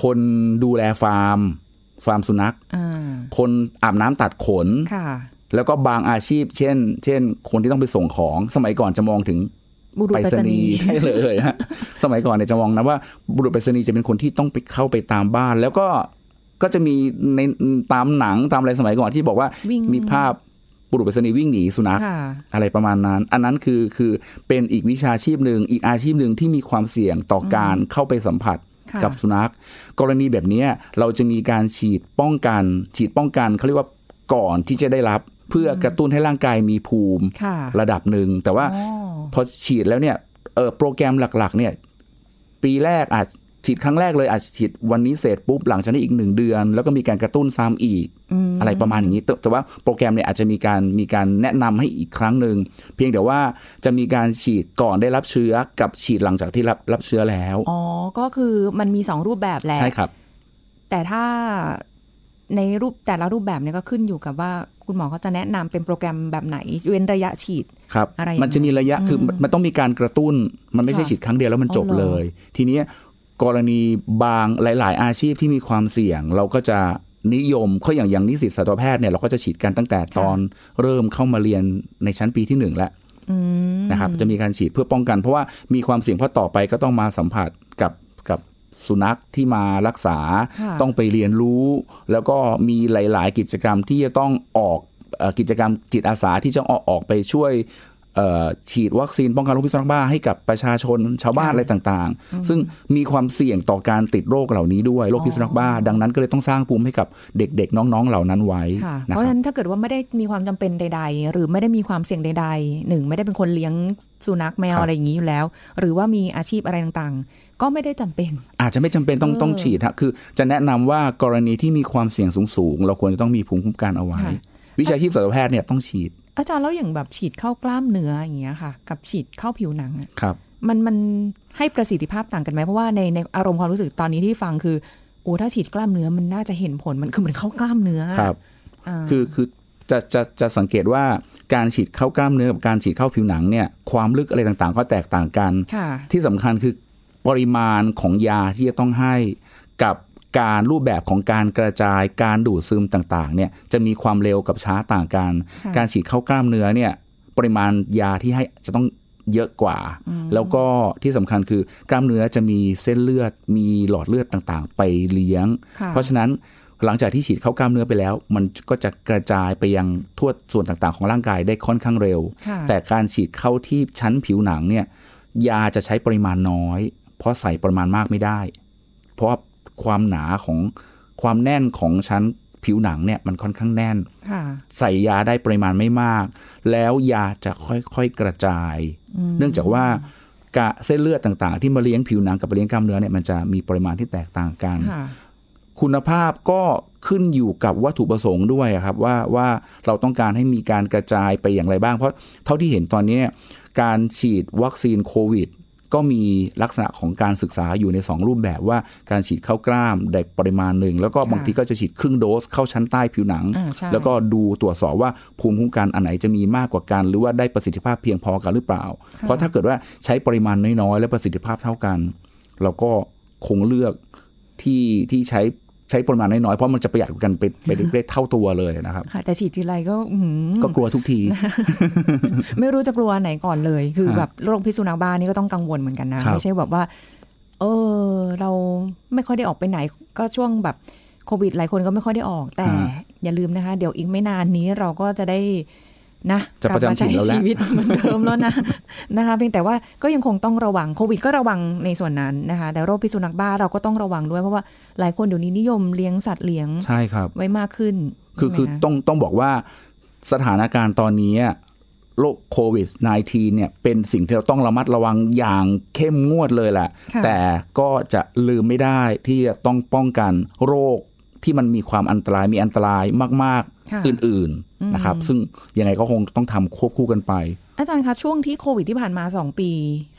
คนดูแลฟาร์ม ฟาร์มสุนัขอ่าคนอาบน้ำตัดขนค่ะแล้วก็บางอาชีพ เช่น เช่น คนที่ต้องไปส่งของสมัยก่อนจะมองถึงบุรุษไปไปรรษษณีณีย์ย์ใช่เลยฮะสมัยก่อนเนี่ยจะมองนะว่าบุรุษไปรษณีย์จะเป็นคนที่ต้องไปเข้าไปตามบ้าน แล้วก็ ก็จะมีในตามหนังตามอะไรสมัยก่อนที่บอกว่าวิ่งมีภาพบุรุษไปรษณีย์วิ่งหนีสุนัขค่ะอะไรประมาณนั้น อันนั้นคือคือเป็นอีกวิชาชีพหนึ่งอีกอาชีพหนึ่งที่มีความเสี่ยงต่อการเข้าไปสัมผัสค่ะกับสุนัข กรณีแบบเนี้ยเราจะมีการฉีดป้องกัน ฉีดป้องกันเขาเรียกว่าก่อนที่จะได้รับ เพื่อกระตุ้นให้ร่างกายมีภูมิค่ะระดับหนึ่งแต่ว่าอ๋อพอฉีดแล้วเนี่ยเออโปรแกรมหลักๆเนี่ยปีแรกอาจ ฉีดครั้งแรกเลยอาจฉีดวันนี้เสร็จปุ๊บหลังจากนั้นอีกหนึ่งเดือน แล้วก็มีการกระตุ้นซ้ำอีกอะไรประมาณอย่างนี้ แต่แต่ว่าโปรแกรมเนี่ยอาจจะมีการมีการแนะนำให้อีกครั้งหนึ่งเพียงแต่ว่าจะมีการฉีดก่อนได้รับเชื้อกับฉีดหลังจากที่รับรับเชื้อแล้วอ๋อก็คือมันมีสองรูปแบบแหละใช่ครับ แต่ถ้าในรูปแต่ละรูปแบบเนี่ยก็ขึ้นอยู่กับว่าคุณหมอก็จะแนะนำเป็นโปรแกรมแบบไหน เว้นระยะฉีดครับอะไรอย่างมันจะมีระยะคือมันมันต้องมีการกระตุ้น มันไม่ใช่ค่ะฉีดครั้งเดียวแล้วมันจบอ๋อเหรอเลย ทีเนี้ย กรณีบางหลาย ๆ อาชีพที่มีความเสี่ยง เราก็จะนิยมเขาอย่างอย่างนิสิตสัตวแพทย์เนี่ยเราก็จะฉีดกันตั้งแต่ตอนเริ่มเข้ามาเรียนในชั้นปีที่หนึ่งแล้วอืมนะครับจะมีการฉีดเพื่อป้องกัน เพราะว่ามีความเสี่ยงเพราะต่อไปก็ต้องมาสัมผัสกับกับสุนัขที่มารักษาค่ะต้องไปเรียนรู้ แล้วก็มีหลาย ๆ กิจกรรมที่จะต้องออกเอ่อกิจกรรมจิตอาสาที่จะออกออกไปช่วยเอ่อ ฉีดวัคซีนป้องกันโรคพิษสุนัขบ้าให้กับประชาชนชาวบ้านค่ะอะไรต่างๆ ซึ่งมีความเสี่ยงต่อการติดโรคเหล่านี้ด้วยโรคพิษสุนัขบ้า ดังนั้นก็เลยต้องสร้างภูมิให้กับเด็กๆ น้องๆเหล่านั้นไว้ค่ะนะเพคราะฉะรับนั้นถ้าเกิดว่าไม่ได้มีความจำเป็นใด ๆ หรือไม่ได้มีความเสี่ยงใดๆหนึ่งไม่ได้เป็นคนเลี้ยงสุนัขแมวครับอะไรอย่างนี้อยู่แล้ว หรือว่ามีอาชีพอะไรต่างๆ ก็ไม่ได้จำเป็น อาจจะไม่จำเป็นต้องเออต้องฉีดฮะคือ จะแนะนำว่ากรณีที่มีความเสี่ยงสูงๆเราควรจะต้องมีภูมิคุ้มกันเอาไว้ค่ะวิชาชีพสัตวแพทย์เนี่ยต้องฉีด อาจารย์แล้วอย่างแบบฉีดเข้ากล้ามเนื้ออย่างเงี้ยค่ะ กับฉีดเข้าผิวหนังอะครับ มันมันให้ประสิทธิภาพต่างกันไหมเพราะว่าในในอารมณ์ความรู้สึกตอนนี้ที่ฟังคือโอ้ถ้าฉีดกล้ามเนื้อมันน่าจะเห็นผลมันคือเหมือนเข้ากล้ามเนื้อครับาคือคือจะจะจะสังเกตว่าการฉีดเข้ากล้ามเนื้อกับการฉีดเข้าผิวหนังเนี่ยความลึกอะไรต่างๆ ก็แตกต่างกันค่ะที่สำคัญคือปริมาณของยาที่จะต้องให้กับ การรูปแบบของการกระจายการดูดซึมต่างๆเนี่ยจะมีความเร็วกับช้าต่างกันค่ะการฉีดเข้ากล้ามเนื้อเนี่ยปริมาณยาที่ให้จะต้องเยอะกว่า แล้วก็ที่สำคัญคือกล้ามเนื้อจะมีเส้นเลือด มีหลอดเลือดต่างๆ ไปเลี้ยงค่ะเพราะฉะนั้นหลังจากที่ฉีดเข้ากล้ามเนื้อไปแล้ว มันก็จะกระจายไปยังทั่วส่วนต่างๆ ของร่างกายได้ค่อนข้างเร็วค่ะแต่การฉีดเข้าที่ชั้นผิวหนังเนี่ยยาจะใช้ปริมาณน้อย เพราะใส่ปริมาณมากไม่ได้ เพราะว่า ความหนาของความแน่นของชั้นผิวหนังเนี่ยมันค่อนข้างแน่นค่ะใส่ยาได้ปริมาณไม่มาก แล้วยาจะค่อยๆกระจาย เนื่องจากว่ากะเส้นเลือดต่างๆ ที่มาเลี้ยงผิวหนังกับมาเลี้ยงกล้ามเนื้อเนี่ยมันจะมีปริมาณที่แตกต่างกันค่ะคุณภาพก็ขึ้นอยู่กับวัตถุประสงค์ด้วยอะครับว่าว่าเราต้องการให้มีการกระจายไปอย่างไรบ้าง เพราะเท่าที่เห็นตอนนี้การฉีดวัคซีนโควิด ก็มีลักษณะของการศึกษาอยู่ใน 2 รูปแบบว่าการฉีดเข้ากล้ามได้ปริมาณหนึ่ง แล้วก็ค่ะบางทีก็จะฉีดครึ่งโดสเข้าชั้นใต้ผิวหนังอ่าใช่แล้วก็ดูตรวจสอบว่าภูมิคุ้มกันอันไหนจะมีมากกว่ากัน หรือว่าได้ประสิทธิภาพเพียงพอกันหรือเปล่า เพราะถ้าเกิดว่าใช้ปริมาณน้อยๆและประสิทธิภาพเท่ากัน เราก็คงเลือกที่ที่ใช้ ใช้ปริมาณน้อยๆ เพราะมันจะประหยัดกันไปไปได้เท่าตัวเลยนะครับค่ะแต่ฉีดทีไรก็อื้อหือก็กลัวทุกที ไม่รู้จะกลัวไหนก่อนเลย คือฮะแบบโรคพิษสุนัขบ้านี่ก็ต้องกังวลเหมือนกันนะครับไม่ใช่แบบว่า เออ เราไม่ค่อยได้ออกไปไหน ก็ช่วงแบบโควิดหลายคนก็ไม่ค่อยได้ออก แต่อย่าลืมนะคะ เดี๋ยวอีกไม่นานนี้เราก็จะได้ นะจะประจำกลับมาใช้ถิ่นแล้วแหละชีวิตเหมือนเดิมแล้วนะนะคะเพียงแต่ว่าก็ยังคงต้องระวังโควิดก็ระวังในส่วนนั้นนะคะ แต่โรคพิษสุนัขบ้าเราก็ต้องระวังด้วยเพราะว่าหลายคนเดี๋ยวนี้นิยมเลี้ยงสัตว์เลี้ยงใช่ครับไว้มากขึ้น คือใช่ไหมคือนะต้องต้องบอกว่าสถานการณ์ตอนนี้โรคโควิด -19 เนี่ยเป็นสิ่งที่เราต้องระมัดระวังอย่างเข้มงวดเลยแหละค่ะแต่ก็จะลืมไม่ได้ที่จะต้องป้องกันโรคที่มันมีความอันตรายมีอันตรายมากค่ะๆอื่นๆนะครับ ซึ่งยังไงก็คงต้องทำควบคู่กันไป อาจารย์คะช่วงที่โควิดที่ผ่านมาสองปี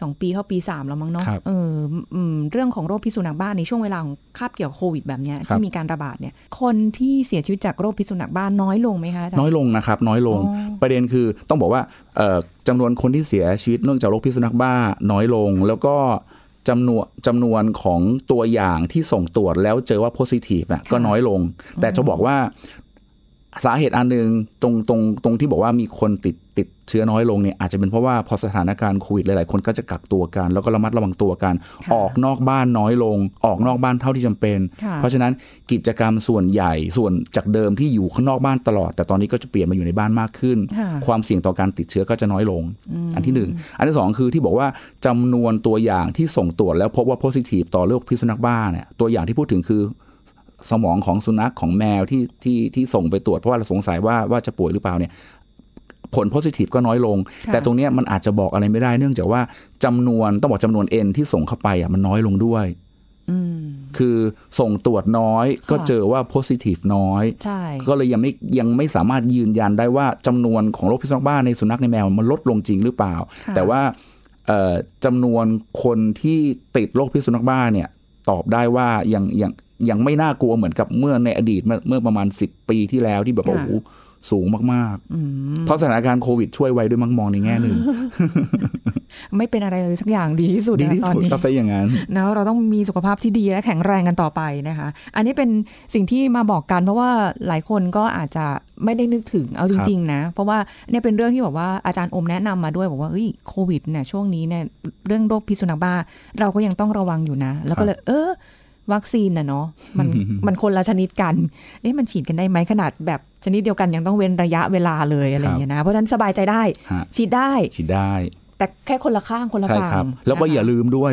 สองปีเข้าปีสามแล้วมั้งเนาะครับเอออืมเรื่องของโรคพิษสุนัขบ้าในช่วงเวลาของคาบเกี่ยวโควิดแบบเนี้ยครับที่มีการระบาดเนี่ย คนที่เสียชีวิตจากโรคพิษสุนัขบ้าน้อยลงไหมคะอาจารย์น้อยลงนะครับ น้อยลงอ๋อประเด็นคือต้องบอกว่าเอ่อจำนวนคนที่เสียชีวิตเนื่องจากโรคพิษสุนัขบ้าน้อยลงแล้วก็จำนวนจำนวนของตัวอย่างที่ส่งตรวจแล้วเจอว่า positive น่ะก็น้อยลง แต่จะบอกว่า สาเหตุอันหนึ่งตรงตรงตรงที่บอกว่ามีคนติดติดเชื้อน้อยลงเนี่ยอาจจะเป็นเพราะว่าพอสถานการณ์โควิดหลาย ๆ คนก็จะกักตัวกัน แล้วก็ระมัดระวังตัวกันค่ะออกนอกบ้านน้อยลง ออกนอกบ้านเท่าที่จำเป็นค่ะเพราะฉะนั้นกิจกรรมส่วนใหญ่ส่วนจากเดิมที่อยู่ข้างนอกบ้านตลอด แต่ตอนนี้ก็จะเปลี่ยนมาอยู่ในบ้านมากขึ้นค่ะความเสี่ยงต่อการติดเชื้อก็จะน้อยลง อันที่หนึ่งอันที่สองคือที่บอกว่าจำนวนตัวอย่างที่ส่งตรวจแล้วพบว่า positive ต่อโรคพิษสุนัขบ้าเนี่ยตัวอย่างที่พูดถึงคือ สมองของสุนัขของแมวที่ที่ที่ส่งไปตรวจเพราะว่าเราสงสัยว่าว่าจะป่วยหรือเปล่าเนี่ยผล positive ก็น้อยลงค่ะแต่ตรงเนี้ยมันอาจจะบอกอะไรไม่ได้ เนื่องจากว่าจำนวนต้องบอกจำนวน N ที่ส่งเข้าไปอะมันน้อยลงด้วยอืมคือส่งตรวจน้อยก็เจอว่า positive น้อยใช่ก็เลยยังไม่ยังไม่สามารถยืนยันได้ว่าจำนวนของโรคพิษสุนัขบ้าในสุนัขในแมวมันลดลงจริงหรือเปล่าค่ะแต่ว่าเอ่อจำนวนคนที่ติดโรคพิษสุนัขบ้าเนี่ยตอบได้ว่ายังยัง ยังไม่น่ากลัวเหมือนกับเมื่อในอดีตเมื่อเมื่อประมาณ10ปีที่แล้วที่แบบว่าโอ้โหสูงมากๆ เพราะสถานการณ์โควิดช่วยไว้ด้วยมั้งมองในแง่หนึ่ง ไม่เป็นอะไรเลยสักอย่างดีที่สุดดีนะที่ตอนสุดนี้ก็ไปอย่างนั้นนะเราต้องมีสุขภาพที่ดีและแข็งแรงกันต่อไปนะคะ อันนี้เป็นสิ่งที่มาบอกกันเพราะว่าหลายคนก็อาจจะไม่ได้นึกถึงเอาจริง ๆ นะ เพราะว่าเนี่ยเป็นเรื่องที่บอกว่าอาจารย์อมแนะนำมาด้วยบอกว่าเฮ้ยโควิดเนี่ยช่วงนี้เนี่ยเรื่องโรคพิษสุนัขบ้า เราก็ยังต้องระวังอยู่นะ แล้วก็เลยเออ วัคซีนน่ะเนาะมันมันคนละชนิดกัน เอ๊ะมันฉีดกันได้ไหมขนาดแบบชนิดเดียวกันยังต้องเว้นระยะเวลาเลยอะไรอย่างเงี้ยนะ เพราะฉะนั้นสบายใจได้ฮะฉีดได้ฉีดได้ แต่แค่คนละข้างคนละใช่ฝั่งครับแล้วก็นะคะอย่าลืมด้วย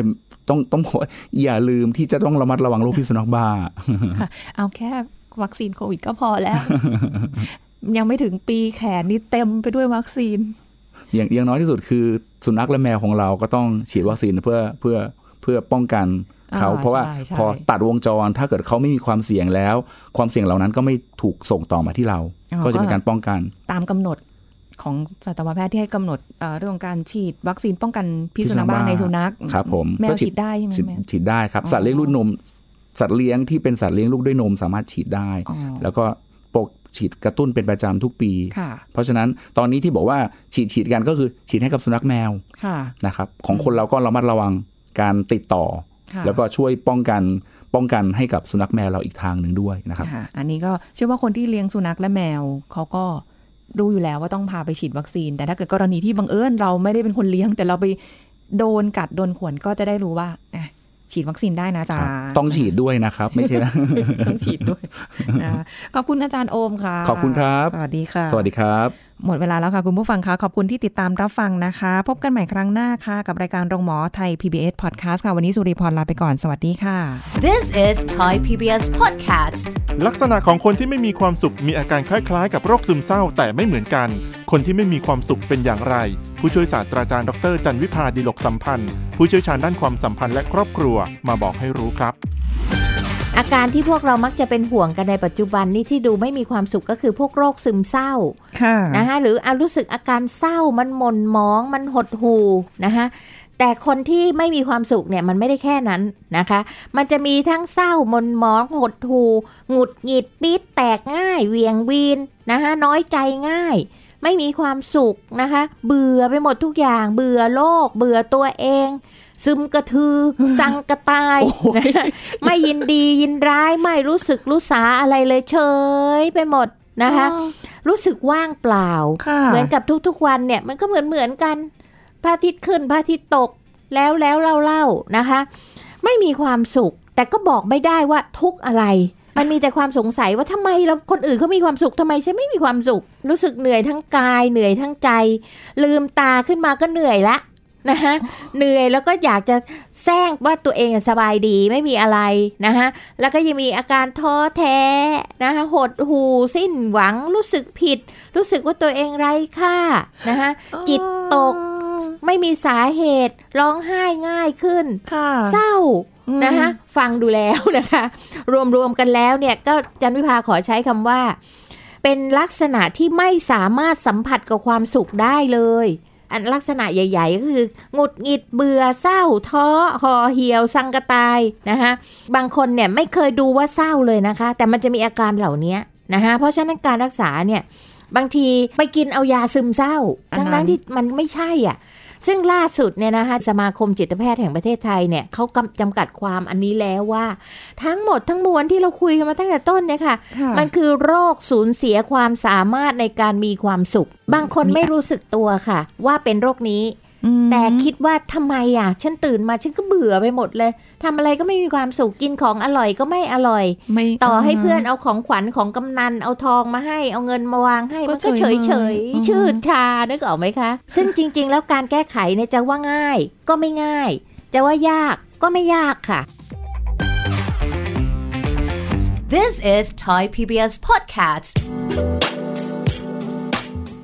ต้องต้องบอกว่าอย่าลืมที่จะต้องระมัดระวังโรคพิษสุนัขบ้าค่ะเอาแค่วัคซีนโควิดก็พอแล้ว ยังไม่ถึงปีแขนนี่เต็มไปด้วยวัคซีน อย่างอย่างน้อยที่สุดคือ สุนัขและแมวของเราก็ต้องฉีดวัคซีนเพื่อเพื่อเพื่อป้องกัน เขาอ่าเพราะว่าใช่ใช่พอตัดวงจรถ้าเกิดเขาไม่มีความเสี่ยงแล้ว ความเสี่ยงเหล่านั้นก็ไม่ถูกส่งต่อมาที่เรา ก็จะเป็นการป้องกัน ตามกำหนดของสัตวแพทย์ที่ให้กำหนดเอ่อเรื่องของการฉีดวัคซีนป้องกันพิษสุนัขบ้าในสุนัขครับผมแมวก็ฉีดได้ใช่ไหมฉีดแมวฉีดได้ครับอ๋อสัตว์เลี้ยงลูกนม สัตว์เลี้ยงที่เป็นสัตว์เลี้ยงลูกด้วยนมสามารถฉีดได้อ๋อแล้วก็ปกฉีดกระตุ้นเป็นประจำทุกปีค่ะเพราะฉะนั้นตอนนี้ที่บอกว่าฉีดฉีดกันก็คือฉีดให้กับสุนัขแมวค่ะนะครับของคนเราก็ระมัดระวังการติดต่อค่ะ แล้วก็ช่วยป้องกันป้องกันให้กับสุนัขแมวเราอีกทางหนึ่งด้วยนะครับค่ะอันนี้ก็เชื่อว่าคนที่เลี้ยงสุนัขและแมวเขาก็รู้อยู่แล้วว่าต้องพาไปฉีดวัคซีน แต่ถ้าเกิดกรณีที่บังเอิญเราไม่ได้เป็นคนเลี้ยง แต่เราไปโดนกัดโดนข่วนก็จะได้รู้ว่าอะฉีดวัคซีนได้นะจ๊ะครับต้องฉีดด้วยนะครับ ไม่ใช่นะต้องฉีดด้วยนะคะขอบคุณอาจารย์โอมค่ะ ขอบคุณครับ สวัสดีค่ะ สวัสดีครับ หมดเวลาแล้วค่ะ คุณผู้ฟังคะขอบคุณที่ติดตามรับฟังนะคะ พบกันใหม่ครั้งหน้าค่ะ กับรายการโรงหมอไทย PBS Podcast ค่ะ วันนี้สุริพรลาไปก่อนสวัสดีค่ะ This is Thai PBS Podcast. ลักษณะของคนที่ไม่มีความสุขมีอาการคล้ายๆ กับโรคซึมเศร้าแต่ไม่เหมือนกัน คนที่ไม่มีความสุขเป็นอย่างไร ผู้ช่วยศาสตราจารย์ดรจันวิพาดิลกสัมพันธ์ ผู้เชี่ยวชาญด้านความสัมพันธ์และครอบครัวมาบอกให้รู้ครับ อาการที่พวกเรามักจะเป็นห่วงกันในปัจจุบันนี่ที่ดูไม่มีความสุขก็คือพวกโรคซึมเศร้าค่ะนะคะหรืออารู้สึกอาการเศร้ามันหม่นหมอง มันหดหูนะคะแต่คนที่ไม่มีความสุขเนี่ยมันไม่ได้แค่นั้นนะคะ มันจะมีทั้งเศร้าหม่นหมองหดหูหงุดหงิดปี๊ดแตกง่ายเหวียงวีนนะคะน้อยใจง่าย ไม่มีความสุขนะคะ เบื่อไปหมดทุกอย่าง เบื่อโลก เบื่อตัวเอง ซึมกระทือ สังกระตายนะคะไม่ยินดียินร้ายไม่รู้สึกรู้สาอะไรเลยเฉยไปหมดนะคะรู้สึกว่างเปล่าค่ะเหมือนกับทุกๆวันเนี่ยมันก็เหมือนเหมือนกันพระอาทิตย์ขึ้นพระอาทิตย์ตกแล้วแล้วเล่าเล่าๆนะคะ ไม่มีความสุข แต่ก็บอกไม่ได้ว่าทุกข์อะไร มันมีแต่ความสงสัยว่าทำไมเราคนอื่นเขามีความสุขทำไมฉันไม่มีความสุข รู้สึกเหนื่อยทั้งกายเหนื่อยทั้งใจ ลืมตาขึ้นมาก็เหนื่อยละ นะคะเหนื่อยแล้วก็อยากจะแซงว่าตัวเองสบายดีไม่มีอะไรนะคะแล้วก็ยังมีอาการท้อแท้นะคะหดหูสิ้นหวังรู้สึกผิด รู้สึกว่าตัวเองไร้ค่านะคะจิตตกไม่มีสาเหตุร้องไห้ง่ายขึ้นค่ะเศร้าอืมนะคะฟังดูแล้วนะคะ รวมๆกันแล้วเนี่ยก็จันวิภาขอใช้คำว่า เป็นลักษณะที่ไม่สามารถสัมผัสกับความสุขได้เลย อันลักษณะใหญ่ ๆ ก็คือหงุดหงิดเบื่อเศร้าท้อห่อเหี่ยวสังกะตายนะคะบางคนเนี่ยไม่เคยดูว่าเศร้าเลยนะคะ แต่มันจะมีอาการเหล่านี้นะคะเพราะฉะนั้นการรักษาเนี่ยบางทีไปกินเอายาซึมเศร้าอันนั้นทั้งๆที่มันไม่ใช่อะ ซึ่งล่าสุดเนี่ยนะคะสมาคมจิตแพทย์แห่งประเทศไทยเนี่ยเขากำจำกัดความอันนี้แล้วว่า ทั้งหมดทั้งมวลที่เราคุยกันมาตั้งแต่ต้นเนี่ยค่ะค่ะมันคือโรคสูญเสียความสามารถในการมีความสุข บางคนมีไม่รู้สึกตัวค่ะ ว่าเป็นโรคนี้อืม แต่คิดว่าทำไมอะ ฉันตื่นมาฉันก็เบื่อไปหมดเลยทำอะไรก็ไม่มีความสุขกินของอร่อยก็ไม่อร่อยไม่ต่อให้เพื่อนเอาของขวัญของกำนันเอาทองมาให้เอาเงินมาวางให้ก็มันก็เฉยเฉเฉยยๆอืมชืดชานึกออกไหมคะ ซึ่งจริง ๆ แล้วการแก้ไขเนี่ยจะว่าง่าย ก็ไม่ง่าย จะว่ายากก็ไม่ยากค่ะ This is Thai PBS Podcast